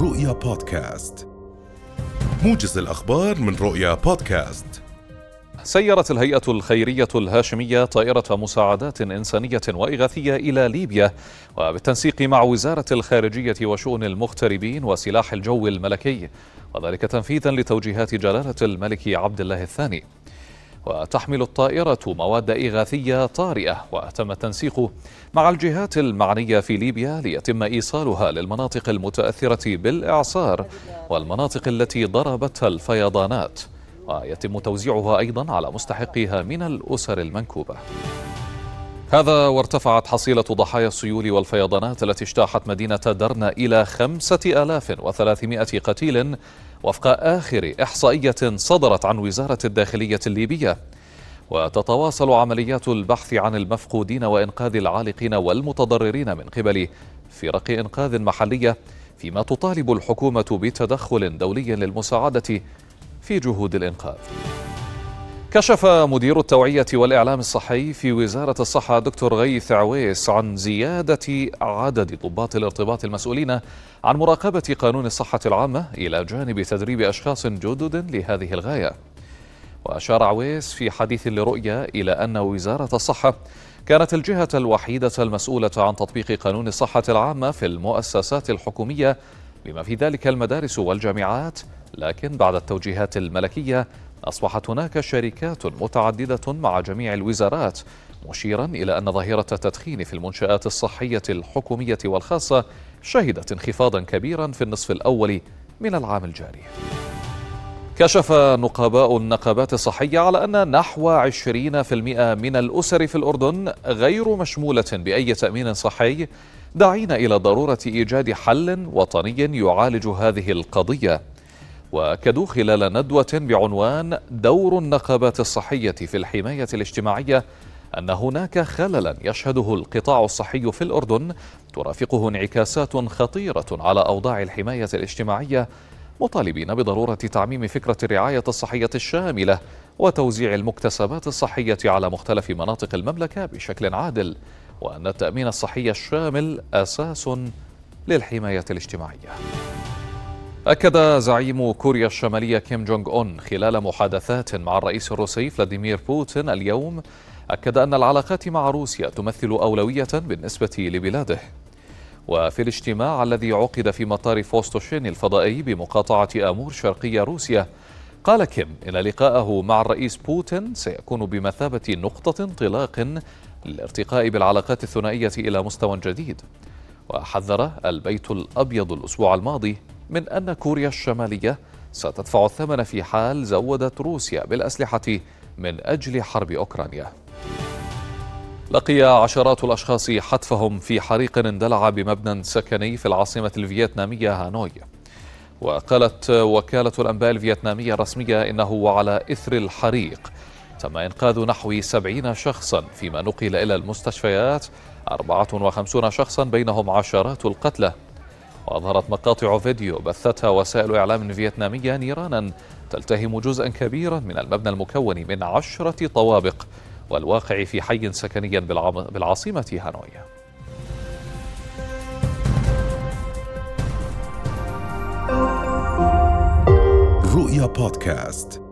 رؤيا بودكاست. موجز الأخبار من رؤيا بودكاست. سيرت الهيئة الخيرية الهاشمية طائرة مساعدات إنسانية وإغاثية إلى ليبيا وبالتنسيق مع وزارة الخارجية وشؤون المغتربين وسلاح الجو الملكي وذلك تنفيذا لتوجيهات جلالة الملك عبد الله الثاني. وتحمل الطائرة مواد إغاثية طارئة وتم التنسيق مع الجهات المعنية في ليبيا ليتم إيصالها للمناطق المتأثرة بالإعصار والمناطق التي ضربتها الفيضانات ويتم توزيعها أيضا على مستحقيها من الأسر المنكوبة. هذا وارتفعت حصيلة ضحايا السيول والفيضانات التي اجتاحت مدينة درنا إلى خمسة آلاف وثلاثمائة قتيل وفق آخر إحصائية صدرت عن وزارة الداخلية الليبية. وتتواصل عمليات البحث عن المفقودين وإنقاذ العالقين والمتضررين من قبل فرق إنقاذ محلية فيما تطالب الحكومة بتدخل دولي للمساعدة في جهود الإنقاذ. كشف مدير التوعية والإعلام الصحي في وزارة الصحة دكتور غيث عويس عن زيادة عدد ضباط الارتباط المسؤولين عن مراقبة قانون الصحة العامة إلى جانب تدريب أشخاص جدد لهذه الغاية. وأشار عويس في حديث لرؤية إلى أن وزارة الصحة كانت الجهة الوحيدة المسؤولة عن تطبيق قانون الصحة العامة في المؤسسات الحكومية بما في ذلك المدارس والجامعات لكن بعد التوجيهات الملكية أصبحت هناك شركات متعددة مع جميع الوزارات مشيرا إلى أن ظاهرة التدخين في المنشآت الصحية الحكومية والخاصة شهدت انخفاضا كبيرا في النصف الأول من العام الجاري. كشف نقباء النقابات الصحية على أن نحو 20% من الأسر في الأردن غير مشمولة بأي تأمين صحي داعين إلى ضرورة إيجاد حل وطني يعالج هذه القضية. وأكدوا خلال ندوة بعنوان دور النقابات الصحية في الحماية الاجتماعية أن هناك خللا يشهده القطاع الصحي في الأردن ترافقه انعكاسات خطيرة على أوضاع الحماية الاجتماعية مطالبين بضرورة تعميم فكرة الرعاية الصحية الشاملة وتوزيع المكتسبات الصحية على مختلف مناطق المملكة بشكل عادل وأن التأمين الصحي الشامل أساس للحماية الاجتماعية. أكد زعيم كوريا الشمالية كيم جونغ أون خلال محادثات مع الرئيس الروسي فلاديمير بوتين اليوم أكد أن العلاقات مع روسيا تمثل أولوية بالنسبة لبلاده. وفي الاجتماع الذي عقد في مطار فوستوتشني الفضائي بمقاطعة آمور شرقي روسيا قال كيم إن لقاءه مع الرئيس بوتين سيكون بمثابة نقطة انطلاق للارتقاء بالعلاقات الثنائية إلى مستوى جديد. وحذر البيت الأبيض الأسبوع الماضي من أن كوريا الشمالية ستدفع الثمن في حال زودت روسيا بالأسلحة من أجل حرب أوكرانيا. لقي عشرات الأشخاص حتفهم في حريق اندلع بمبنى سكني في العاصمة الفيتنامية هانوي. وقالت وكالة الأنباء الفيتنامية الرسمية إنه على إثر الحريق. تم إنقاذ نحو سبعين شخصا فيما نقل إلى المستشفيات 54 شخصا بينهم عشرات القتلى. وأظهرت مقاطع فيديو بثتها وسائل إعلام فيتنامية نيرانا تلتهم جزءا كبيرا من المبنى المكون من عشرة طوابق والواقع في حي سكني بالعاصمة هانوي. رؤيا بودكاست.